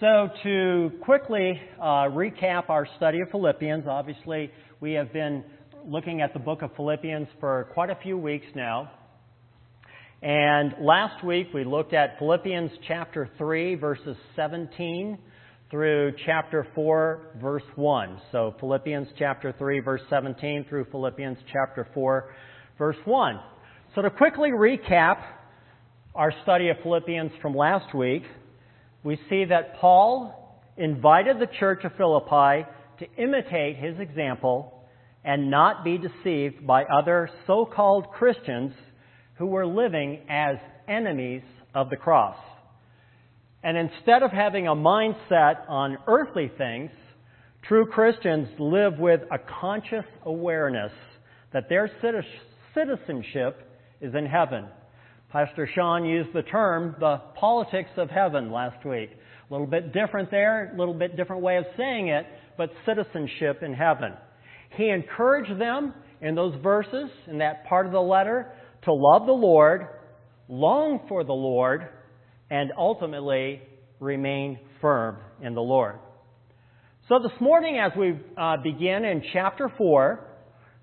So, to quickly uh, recap our study of Philippians, obviously we have been looking at the book of Philippians for quite a few weeks now. And last week we looked at Philippians chapter 3, verses 17 through chapter 4, verse 1. So, Philippians chapter 3, verse 17 through Philippians chapter 4, verse 1. So, to quickly recap our study of Philippians from last week, we see that Paul invited the church of Philippi to imitate his example and not be deceived by other so called Christians who were living as enemies of the cross. And instead of having a mindset on earthly things, true Christians live with a conscious awareness that their citizenship is in heaven. Pastor Sean used the term the politics of heaven last week. A little bit different there, a little bit different way of saying it, but citizenship in heaven. He encouraged them in those verses, in that part of the letter, to love the Lord, long for the Lord, and ultimately remain firm in the Lord. So this morning, as we uh, begin in chapter 4,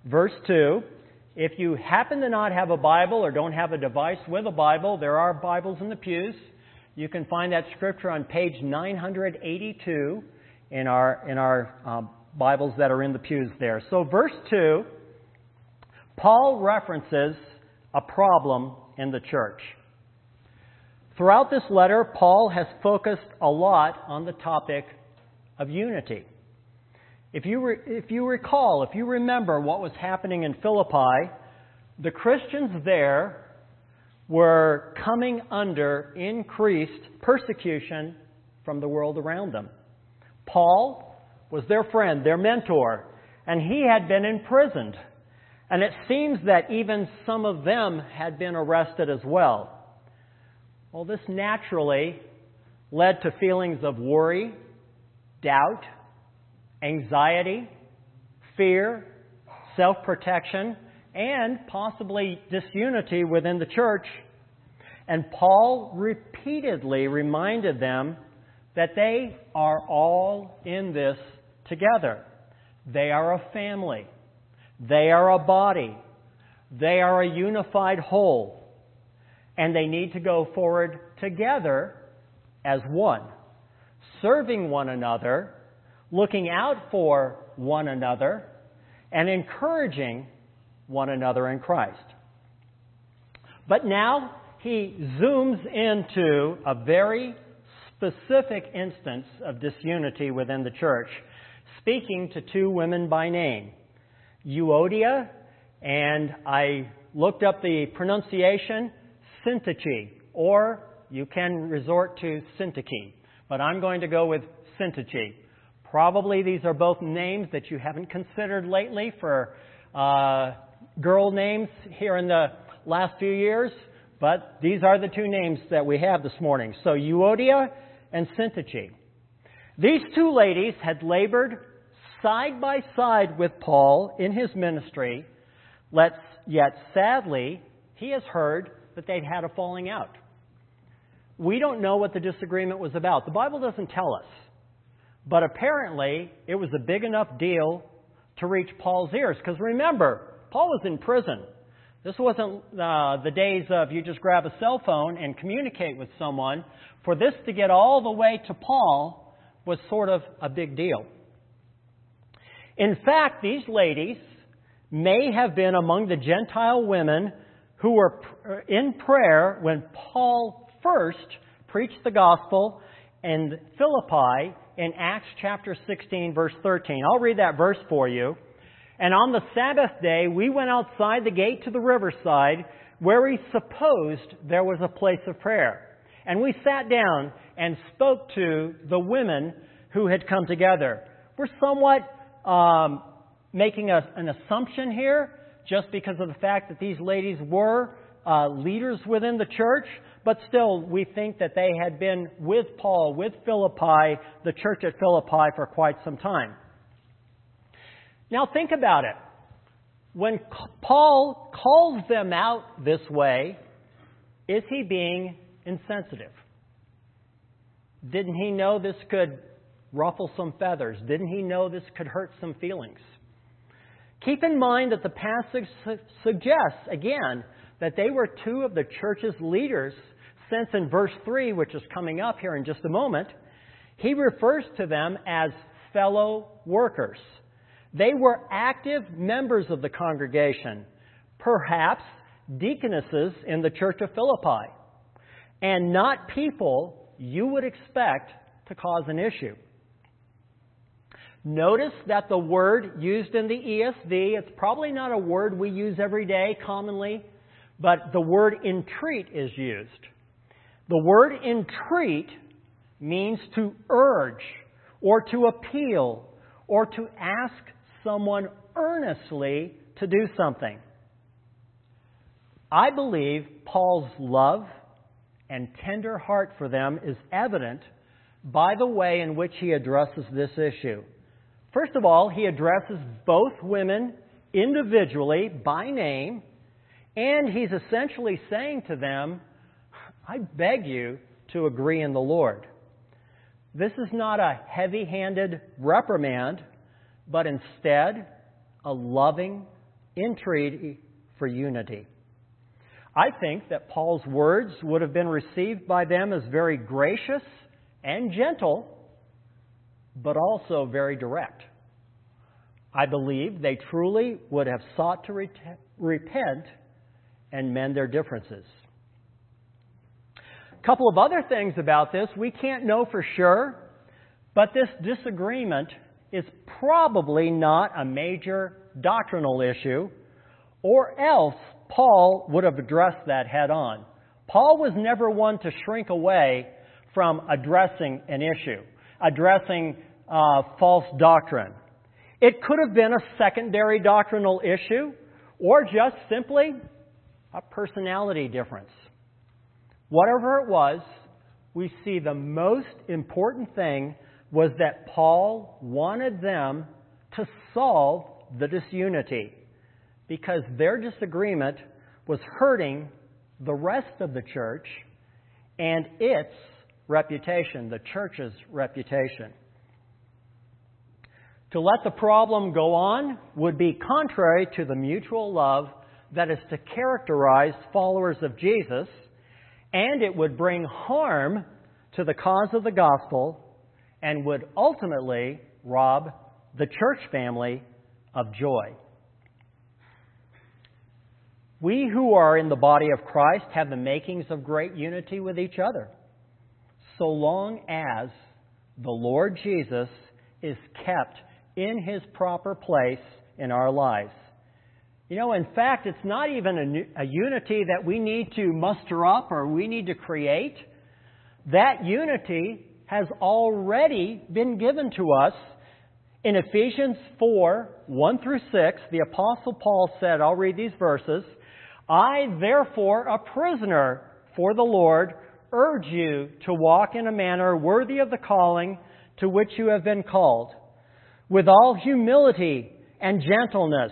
verse 2, if you happen to not have a Bible or don't have a device with a Bible, there are Bibles in the pews. You can find that scripture on page 982 in our, in our um, Bibles that are in the pews there. So, verse 2, Paul references a problem in the church. Throughout this letter, Paul has focused a lot on the topic of unity. If you, re- if you recall, if you remember what was happening in Philippi, the Christians there were coming under increased persecution from the world around them. Paul was their friend, their mentor, and he had been imprisoned. And it seems that even some of them had been arrested as well. Well, this naturally led to feelings of worry, doubt, anxiety, fear, self protection, and possibly disunity within the church. And Paul repeatedly reminded them that they are all in this together. They are a family. They are a body. They are a unified whole. And they need to go forward together as one, serving one another looking out for one another, and encouraging one another in Christ. But now he zooms into a very specific instance of disunity within the church, speaking to two women by name, Euodia, and I looked up the pronunciation, Syntyche, or you can resort to Syntyche, but I'm going to go with Syntyche. Probably these are both names that you haven't considered lately for uh, girl names here in the last few years, but these are the two names that we have this morning. So Euodia and Syntyche. These two ladies had labored side by side with Paul in his ministry, yet sadly, he has heard that they'd had a falling out. We don't know what the disagreement was about. The Bible doesn't tell us. But apparently, it was a big enough deal to reach Paul's ears. Because remember, Paul was in prison. This wasn't uh, the days of you just grab a cell phone and communicate with someone. For this to get all the way to Paul was sort of a big deal. In fact, these ladies may have been among the Gentile women who were in prayer when Paul first preached the gospel in Philippi in Acts chapter 16, verse 13. I'll read that verse for you. And on the Sabbath day, we went outside the gate to the riverside where we supposed there was a place of prayer. And we sat down and spoke to the women who had come together. We're somewhat um, making a, an assumption here just because of the fact that these ladies were uh, leaders within the church, but still, we think that they had been with Paul, with Philippi, the church at Philippi, for quite some time. Now, think about it. When Paul calls them out this way, is he being insensitive? Didn't he know this could ruffle some feathers? Didn't he know this could hurt some feelings? Keep in mind that the passage su- suggests, again, that they were two of the church's leaders, since in verse 3, which is coming up here in just a moment, he refers to them as fellow workers. They were active members of the congregation, perhaps deaconesses in the church of Philippi, and not people you would expect to cause an issue. Notice that the word used in the ESV, it's probably not a word we use every day commonly, but the word entreat is used. The word entreat means to urge or to appeal or to ask someone earnestly to do something. I believe Paul's love and tender heart for them is evident by the way in which he addresses this issue. First of all, he addresses both women individually by name, and he's essentially saying to them, I beg you to agree in the Lord. This is not a heavy handed reprimand, but instead a loving entreaty for unity. I think that Paul's words would have been received by them as very gracious and gentle but also very direct. I believe they truly would have sought to repent and mend their differences. A couple of other things about this we can't know for sure, but this disagreement is probably not a major doctrinal issue, or else Paul would have addressed that head on. Paul was never one to shrink away from addressing an issue addressing uh, false doctrine. It could have been a secondary doctrinal issue or just simply a personality difference. Whatever it was, we see the most important thing was that Paul wanted them to solve the disunity because their disagreement was hurting the rest of the church and its reputation, the church's reputation. To let the problem go on would be contrary to the mutual love that is to characterize followers of Jesus, and it would bring harm to the cause of the gospel and would ultimately rob the church family of joy. We who are in the body of Christ have the makings of great unity with each other so long as the Lord Jesus is kept in his proper place in our lives. You know, in fact, it's not even a, a, unity that we need to muster up or we need to create. That unity has already been given to us. In Ephesians 4 1 through 6, the Apostle Paul said, I'll read these verses I, therefore, a prisoner for the Lord, urge you to walk in a manner worthy of the calling to which you have been called, with all humility and gentleness,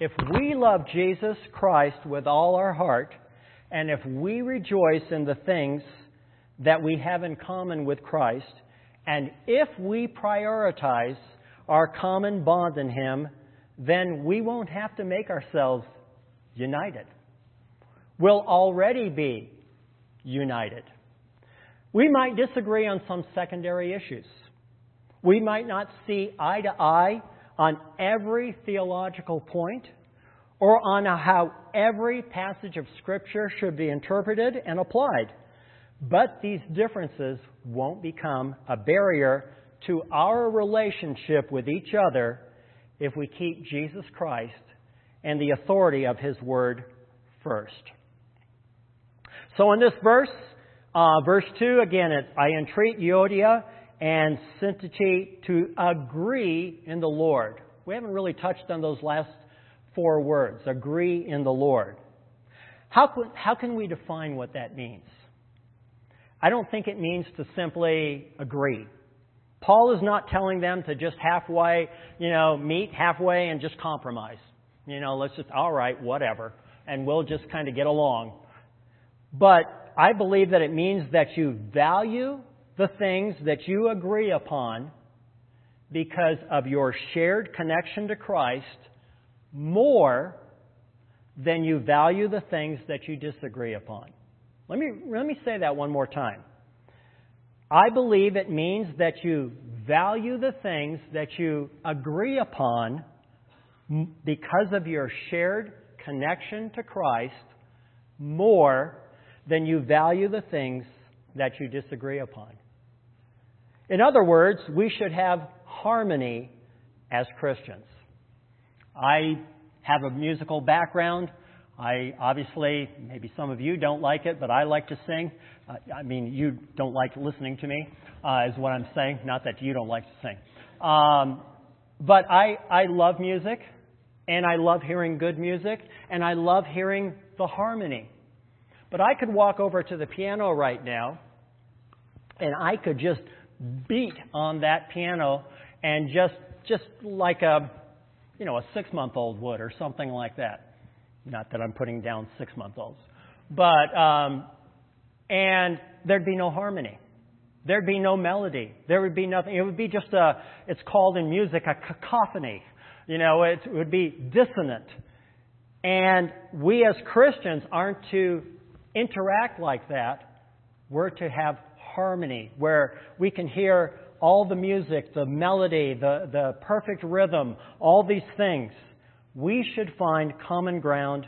If we love Jesus Christ with all our heart, and if we rejoice in the things that we have in common with Christ, and if we prioritize our common bond in Him, then we won't have to make ourselves united. We'll already be united. We might disagree on some secondary issues. We might not see eye to eye on every theological point or on how every passage of Scripture should be interpreted and applied. But these differences won't become a barrier to our relationship with each other if we keep Jesus Christ and the authority of His Word first. So in this verse, Uh, verse 2, again, I entreat Euodia and Syntyche to agree in the Lord. We haven't really touched on those last four words agree in the Lord. How, how can we define what that means? I don't think it means to simply agree. Paul is not telling them to just halfway, you know, meet halfway and just compromise. You know, let's just, all right, whatever, and we'll just kind of get along. But I believe that it means that you value the things that you agree upon because of your shared connection to Christ more than you value the things that you disagree upon. Let me, let me say that one more time. I believe it means that you value the things that you agree upon because of your shared connection to Christ more than you value the things that you disagree upon. In other words, we should have harmony as Christians. I have a musical background. I obviously, maybe some of you don't like it, but I like to sing. Uh, I mean, you don't like listening to me, uh, is what I'm saying. Not that you don't like to sing. Um, but I, I love music, and I love hearing good music, and I love hearing the harmony. But I could walk over to the piano right now, and I could just beat on that piano and just just like a you know a six month old would or something like that. Not that I'm putting down six month olds, but um, and there'd be no harmony. There'd be no melody. There would be nothing. It would be just a. It's called in music a cacophony. You know, it, it would be dissonant. And we as Christians aren't to interact like that. We're to have harmony, where we can hear all the music, the melody, the, the perfect rhythm, all these things. We should find common ground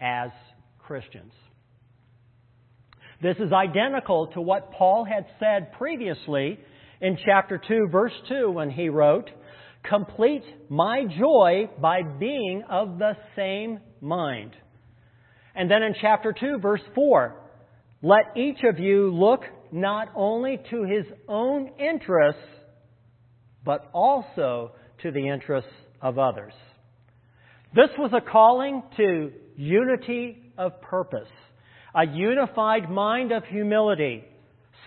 as Christians. This is identical to what Paul had said previously in chapter 2, verse 2, when he wrote, Complete my joy by being of the same mind. And then in chapter 2, verse 4, let each of you look not only to his own interests, but also to the interests of others. This was a calling to unity of purpose, a unified mind of humility,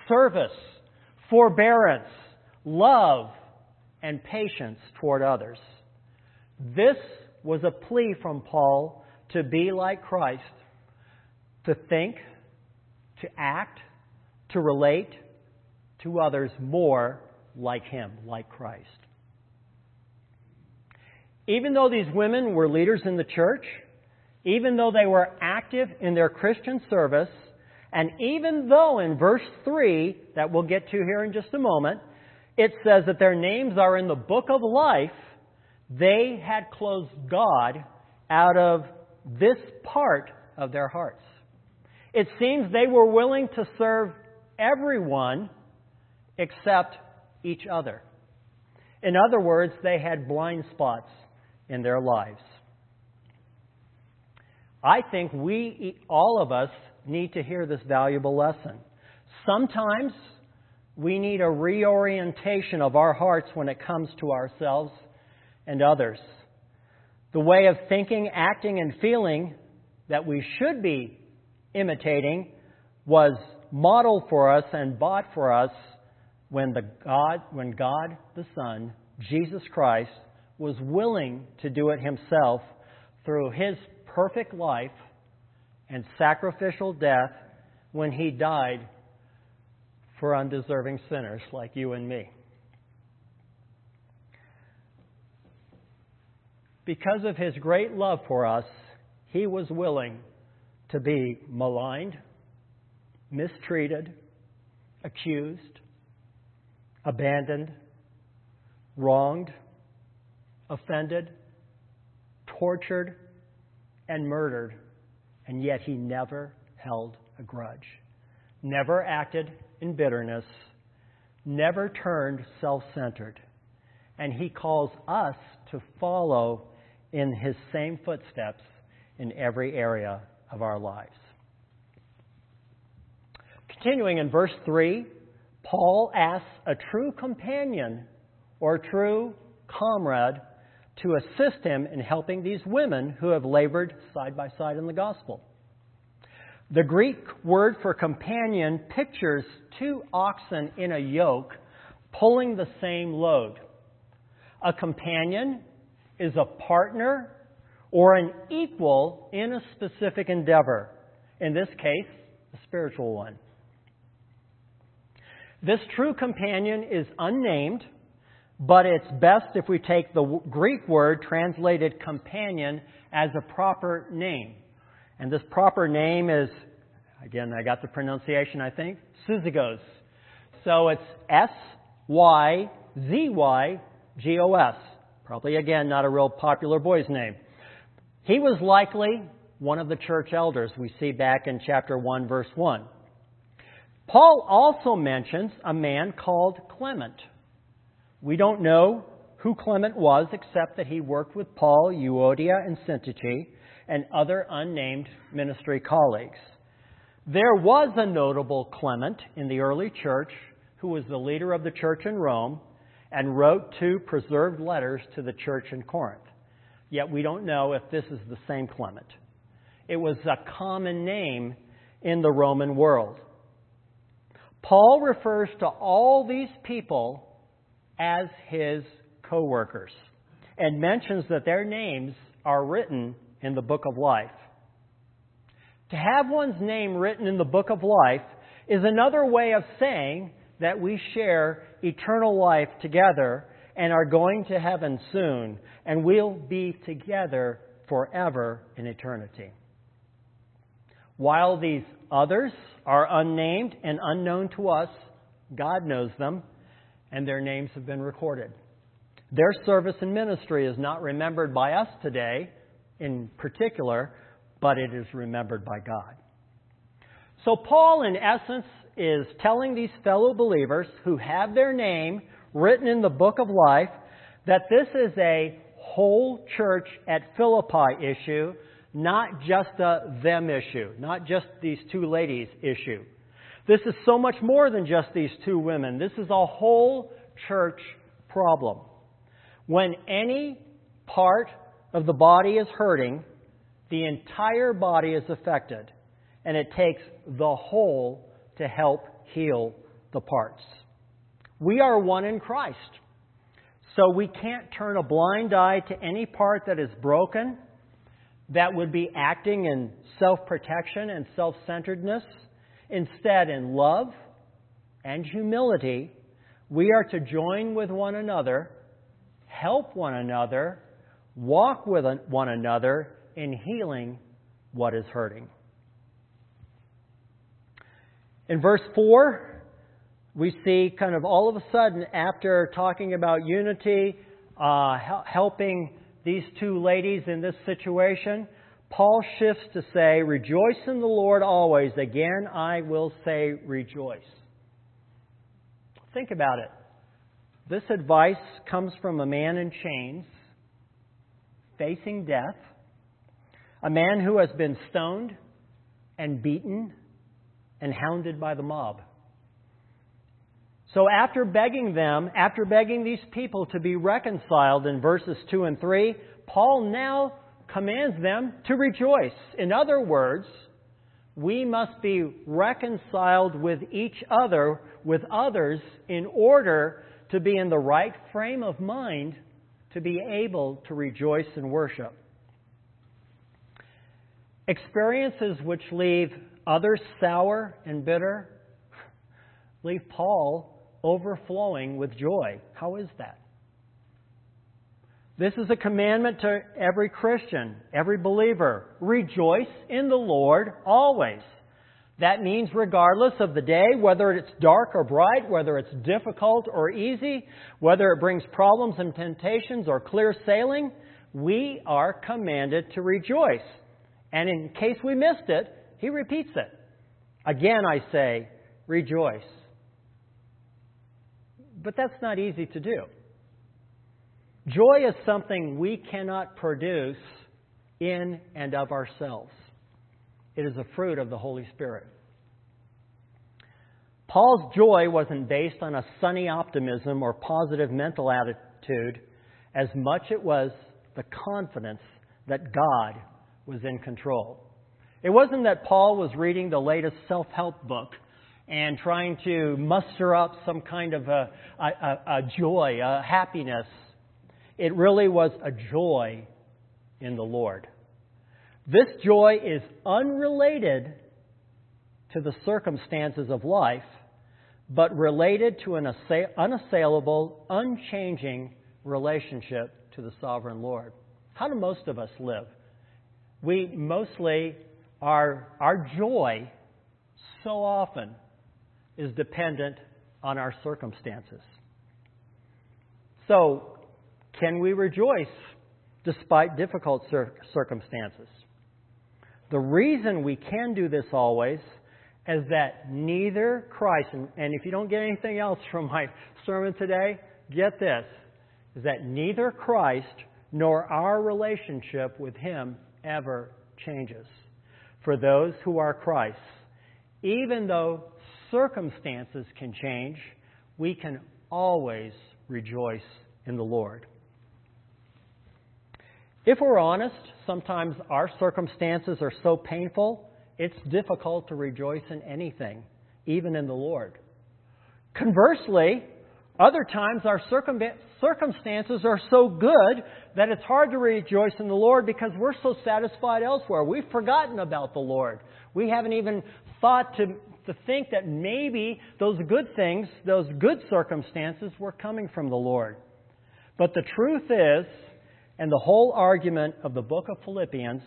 service, forbearance, love, and patience toward others. This was a plea from Paul to be like Christ, to think, to act, to relate to others more like him, like Christ. Even though these women were leaders in the church, even though they were active in their Christian service, and even though in verse 3, that we'll get to here in just a moment, it says that their names are in the book of life, they had closed God out of this part of their hearts. It seems they were willing to serve everyone except each other. In other words, they had blind spots in their lives. I think we, all of us, need to hear this valuable lesson. Sometimes we need a reorientation of our hearts when it comes to ourselves and others. The way of thinking, acting, and feeling that we should be imitating was modeled for us and bought for us when the God when God the Son, Jesus Christ, was willing to do it himself through his perfect life and sacrificial death when he died for undeserving sinners like you and me. Because of his great love for us, he was willing to be maligned, mistreated, accused, abandoned, wronged, offended, tortured, and murdered, and yet he never held a grudge, never acted in bitterness, never turned self centered. And he calls us to follow in his same footsteps in every area of our lives. Continuing in verse 3, Paul asks a true companion or true comrade to assist him in helping these women who have labored side by side in the gospel. The Greek word for companion pictures two oxen in a yoke pulling the same load. A companion is a partner or an equal in a specific endeavor. In this case, a spiritual one. This true companion is unnamed, but it's best if we take the Greek word translated companion as a proper name. And this proper name is, again, I got the pronunciation, I think, Syzygos. So it's S Y Z Y G O S. Probably, again, not a real popular boy's name. He was likely one of the church elders we see back in chapter 1, verse 1. Paul also mentions a man called Clement. We don't know who Clement was except that he worked with Paul, Euodia, and Syntyche, and other unnamed ministry colleagues. There was a notable Clement in the early church who was the leader of the church in Rome and wrote two preserved letters to the church in Corinth. Yet we don't know if this is the same Clement. It was a common name in the Roman world. Paul refers to all these people as his co workers and mentions that their names are written in the book of life. To have one's name written in the book of life is another way of saying that we share eternal life together and are going to heaven soon, and we'll be together forever in eternity. While these others are unnamed and unknown to us, God knows them, and their names have been recorded. Their service and ministry is not remembered by us today in particular, but it is remembered by God. So, Paul, in essence, is telling these fellow believers who have their name written in the book of life that this is a whole church at Philippi issue, not just a them issue, not just these two ladies issue. This is so much more than just these two women. This is a whole church problem. When any part of the body is hurting, the entire body is affected, and it takes the whole to help heal the parts. We are one in Christ. So we can't turn a blind eye to any part that is broken that would be acting in self protection and self centeredness. Instead, in love and humility, we are to join with one another, help one another, walk with one another in healing what is hurting. In verse 4, we see kind of all of a sudden, after talking about unity, uh, helping these two ladies in this situation, Paul shifts to say, Rejoice in the Lord always. Again, I will say, Rejoice. Think about it. This advice comes from a man in chains, facing death, a man who has been stoned and beaten and hounded by the mob. So after begging them, after begging these people to be reconciled in verses 2 and 3, Paul now commands them to rejoice. In other words, we must be reconciled with each other, with others, in order to be in the right frame of mind to be able to rejoice and worship. Experiences which leave others sour and bitter leave Paul overflowing with joy. How is that? This is a commandment to every Christian, every believer. Rejoice in the Lord always. That means regardless of the day, whether it's dark or bright, whether it's difficult or easy, whether it brings problems and temptations or clear sailing, we are commanded to rejoice. And in case we missed it, he repeats it. Again, I say, rejoice. But that's not easy to do. Joy is something we cannot produce in and of ourselves. It is a fruit of the Holy Spirit. Paul's joy wasn't based on a sunny optimism or positive mental attitude as much as it was the confidence that God was in control. It wasn't that Paul was reading the latest self help book and trying to muster up some kind of a, a, a, joy, a happiness. It really was a joy in the Lord. This joy is unrelated to the circumstances of life, but related to an unassailable, unchanging relationship to the sovereign Lord. How do most of us live? We mostly, are our joy so often is dependent on our circumstances. So, can we rejoice despite difficult cir- circumstances? The reason we can do this always is that neither Christ, and, and if you don't get anything else from my sermon today, get this, is that neither Christ nor our relationship with Him ever changes. For those who are Christ's, even though circumstances can change, we can always rejoice in the Lord. If we're honest, sometimes our circumstances are so painful, it's difficult to rejoice in anything, even in the Lord. Conversely, other times our circumstances are so good that it's hard to rejoice in the Lord because we're so satisfied elsewhere. We've forgotten about the Lord. We haven't even thought to, to think that maybe those good things, those good circumstances, were coming from the Lord. But the truth is, and the whole argument of the book of Philippians,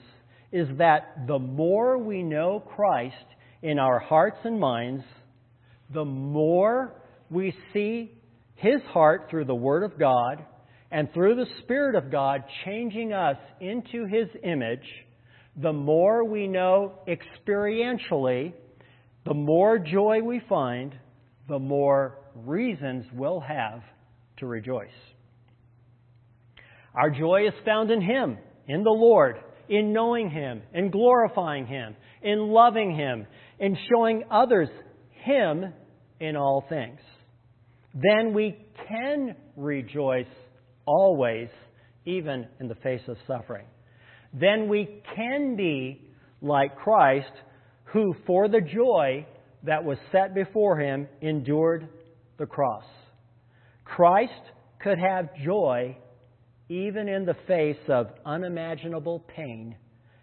is that the more we know Christ in our hearts and minds, the more we see his heart through the Word of God and through the Spirit of God changing us into His image, the more we know experientially, the more joy we find, the more reasons we'll have to rejoice. Our joy is found in Him, in the Lord, in knowing Him, in glorifying Him, in loving Him, in showing others Him in all things then we can rejoice always, even in the face of suffering. Then we can be like Christ, who for the joy that was set before him endured the cross. Christ could have joy even in the face of unimaginable pain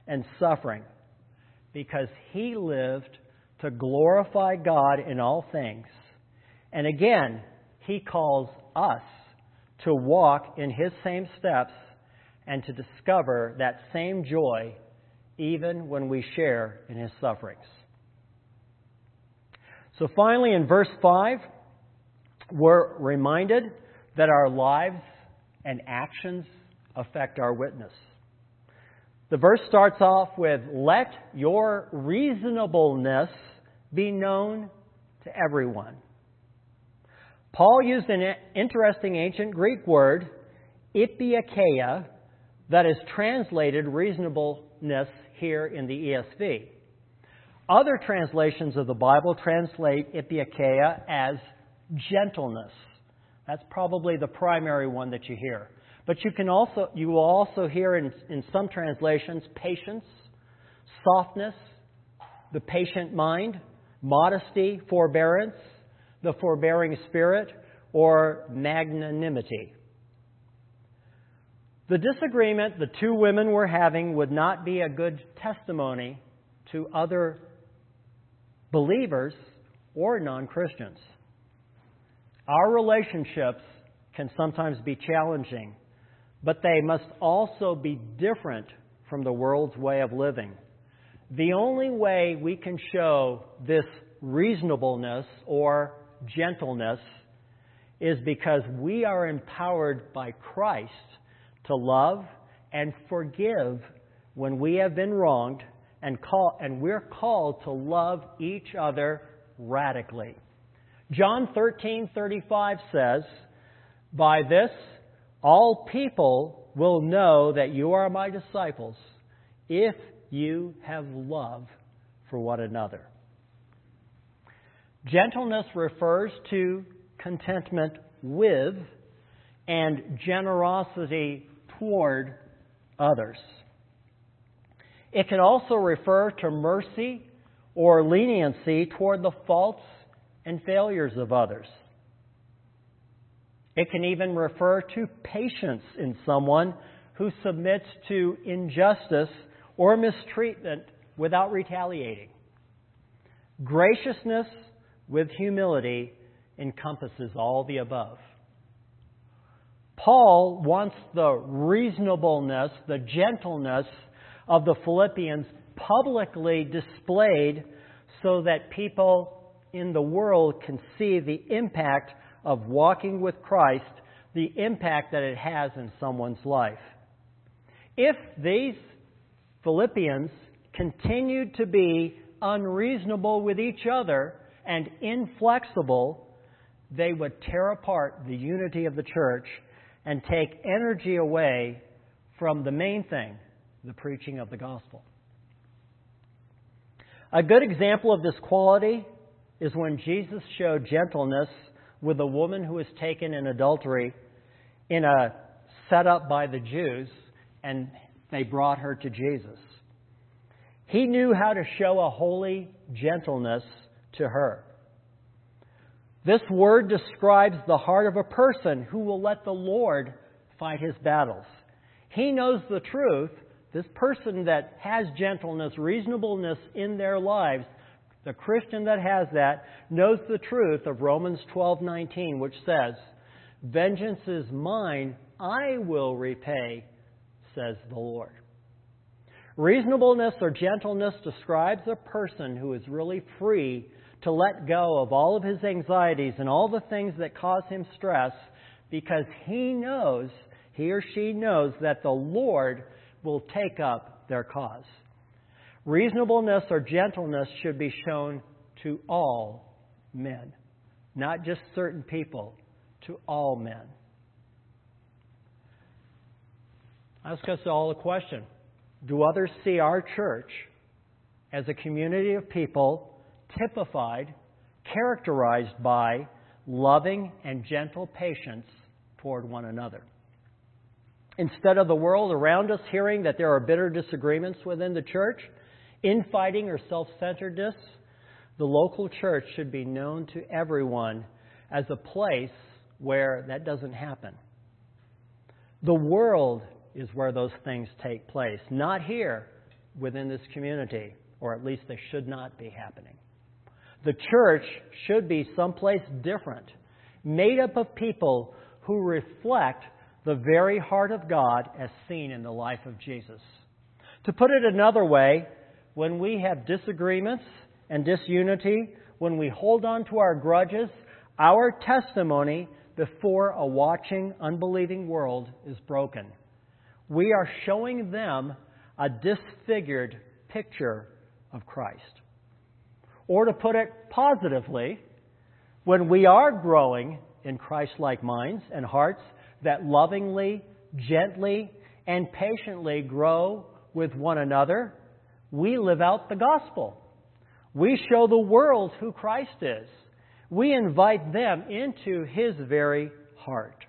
and suffering because he lived to glorify God in all things. And again, he calls us to walk in His same steps and to discover that same joy even when we share in His sufferings. So finally, in verse 5, we're reminded that our lives and actions affect our witness. The verse starts off with, Let your reasonableness be known to everyone. Paul used an interesting ancient Greek word, epieikeia, that is translated reasonableness here in the ESV. Other translations of the Bible translate epieikeia as gentleness. That's probably the primary one that you hear. But you can also you will also hear in, in some translations patience, softness, the patient mind, modesty, forbearance, the forbearing spirit, or magnanimity. The disagreement the two women were having would not be a good testimony to other believers or non Christians. Our relationships can sometimes be challenging, but they must also be different from the world's way of living. The only way we can show this reasonableness or gentleness is because we are empowered by Christ to love and forgive when we have been wronged and call and we're called to love each other radically. John 13:35 says, "By this all people will know that you are my disciples if you have love for one another." Gentleness refers to contentment with and generosity toward others. It can also refer to mercy or leniency toward the faults and failures of others. It can even refer to patience in someone who submits to injustice or mistreatment without retaliating. Graciousness with humility encompasses all the above. Paul wants the reasonableness, the gentleness of the Philippians publicly displayed so that people in the world can see the impact of walking with Christ, the impact that it has in someone's life. If these Philippians continued to be unreasonable with each other and inflexible, they would tear apart the unity of the church and take energy away from the main thing, the preaching of the gospel. A good example of this quality is when Jesus showed gentleness with a woman who was taken in adultery in a set up by the Jews, and they brought her to Jesus. He knew how to show a holy gentleness to her. This word describes the heart of a person who will let the Lord fight his battles. He knows the truth. This person that has gentleness, reasonableness in their lives, the Christian that has that knows the truth of Romans 12:19 which says, "Vengeance is mine, I will repay," says the Lord. Reasonableness or gentleness describes a person who is really free to let go of all of his anxieties and all the things that cause him stress because he knows, he or she knows, that the Lord will take up their cause. Reasonableness or gentleness should be shown to all men, not just certain people, to all men. Ask us all a question Do others see our church as a community of people typified, characterized by loving and gentle patience toward one another. Instead of the world around us hearing that there are bitter disagreements within the church, infighting or self centeredness, the local church should be known to everyone as a place where that doesn't happen. The world is where those things take place, not here within this community, or at least they should not be happening. The church should be someplace different, made up of people who reflect the very heart of God as seen in the life of Jesus. To put it another way, when we have disagreements and disunity, when we hold on to our grudges, our testimony before a watching, unbelieving world is broken. We are showing them a disfigured picture of Christ. Or to put it positively, when we are growing in Christ like minds and hearts that lovingly, gently, and patiently grow with one another, we live out the gospel. We show the world who Christ is. We invite them into his very heart.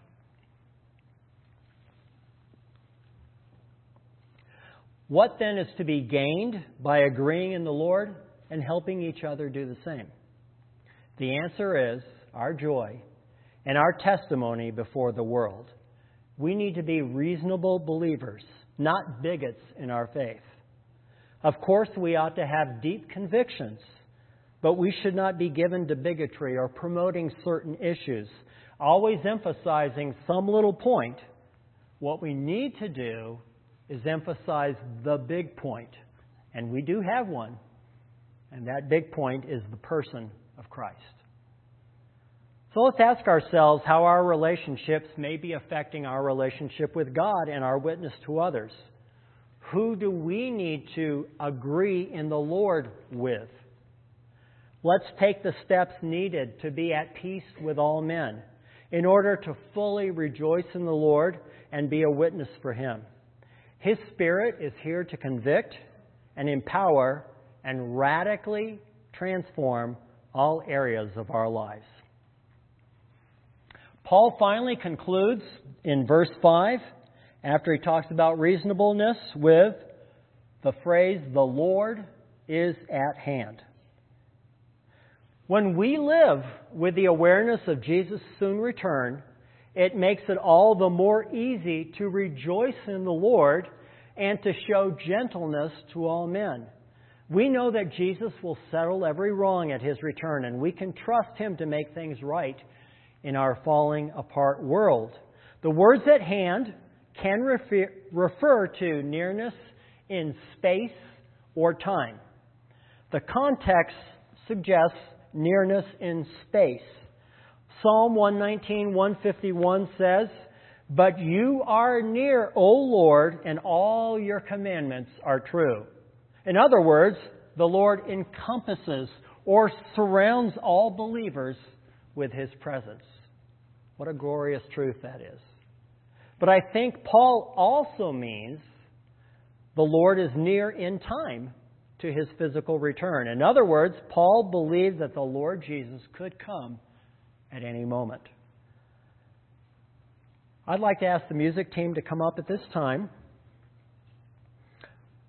What then is to be gained by agreeing in the Lord? and helping each other do the same? The answer is our joy and our testimony before the world. We need to be reasonable believers, not bigots in our faith. Of course, we ought to have deep convictions, but we should not be given to bigotry or promoting certain issues, always emphasizing some little point. What we need to do is emphasize the big point, and we do have one. And that big point is the person of Christ. So let's ask ourselves how our relationships may be affecting our relationship with God and our witness to others. Who do we need to agree in the Lord with? Let's take the steps needed to be at peace with all men in order to fully rejoice in the Lord and be a witness for Him. His Spirit is here to convict and empower and radically transform all areas of our lives. Paul finally concludes in verse 5, after he talks about reasonableness, with the phrase, the Lord is at hand. When we live with the awareness of Jesus' soon return, it makes it all the more easy to rejoice in the Lord and to show gentleness to all men. We know that Jesus will settle every wrong at his return, and we can trust him to make things right in our falling apart world. The words at hand can refer, refer to nearness in space or time. The context suggests nearness in space. Psalm 119, 151 says, But you are near, O Lord, and all your commandments are true. In other words, the Lord encompasses or surrounds all believers with his presence. What a glorious truth that is. But I think Paul also means the Lord is near in time to his physical return. In other words, Paul believed that the Lord Jesus could come at any moment. I'd like to ask the music team to come up at this time.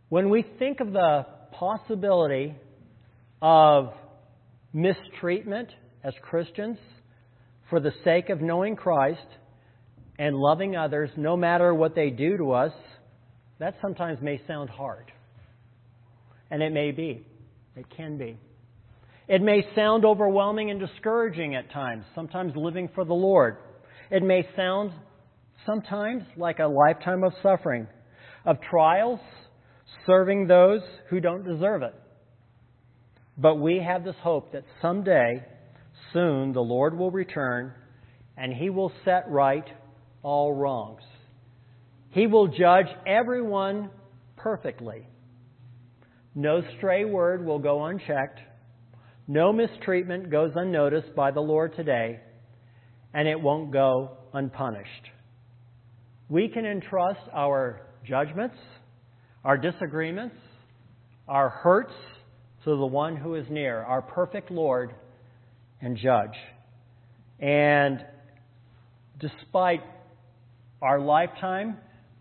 When we think of the possibility of mistreatment as Christians for the sake of knowing Christ and loving others, no matter what they do to us, that sometimes may sound hard. And it may be. It can be. It may sound overwhelming and discouraging at times, sometimes living for the Lord. It may sound sometimes like a lifetime of suffering, of trials, serving those who don't deserve it. But we have this hope that someday, soon, the Lord will return and he will set right all wrongs. He will judge everyone perfectly. No stray word will go unchecked. No mistreatment goes unnoticed by the Lord today, and it won't go unpunished. We can entrust our judgments, our disagreements, our hurts to the one who is near, our perfect Lord and Judge. And despite our lifetime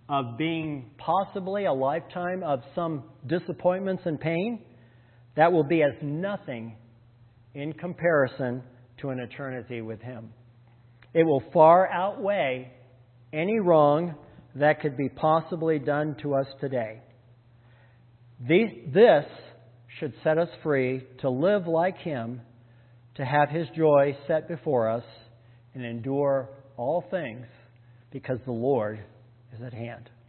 of being possibly a lifetime of some disappointments and pain, that will be as nothing in comparison to an eternity with Him. It will far outweigh any wrong that could be possibly done to us today. This should set us free to live like Him, to have His joy set before us, and endure all things because the Lord is at hand.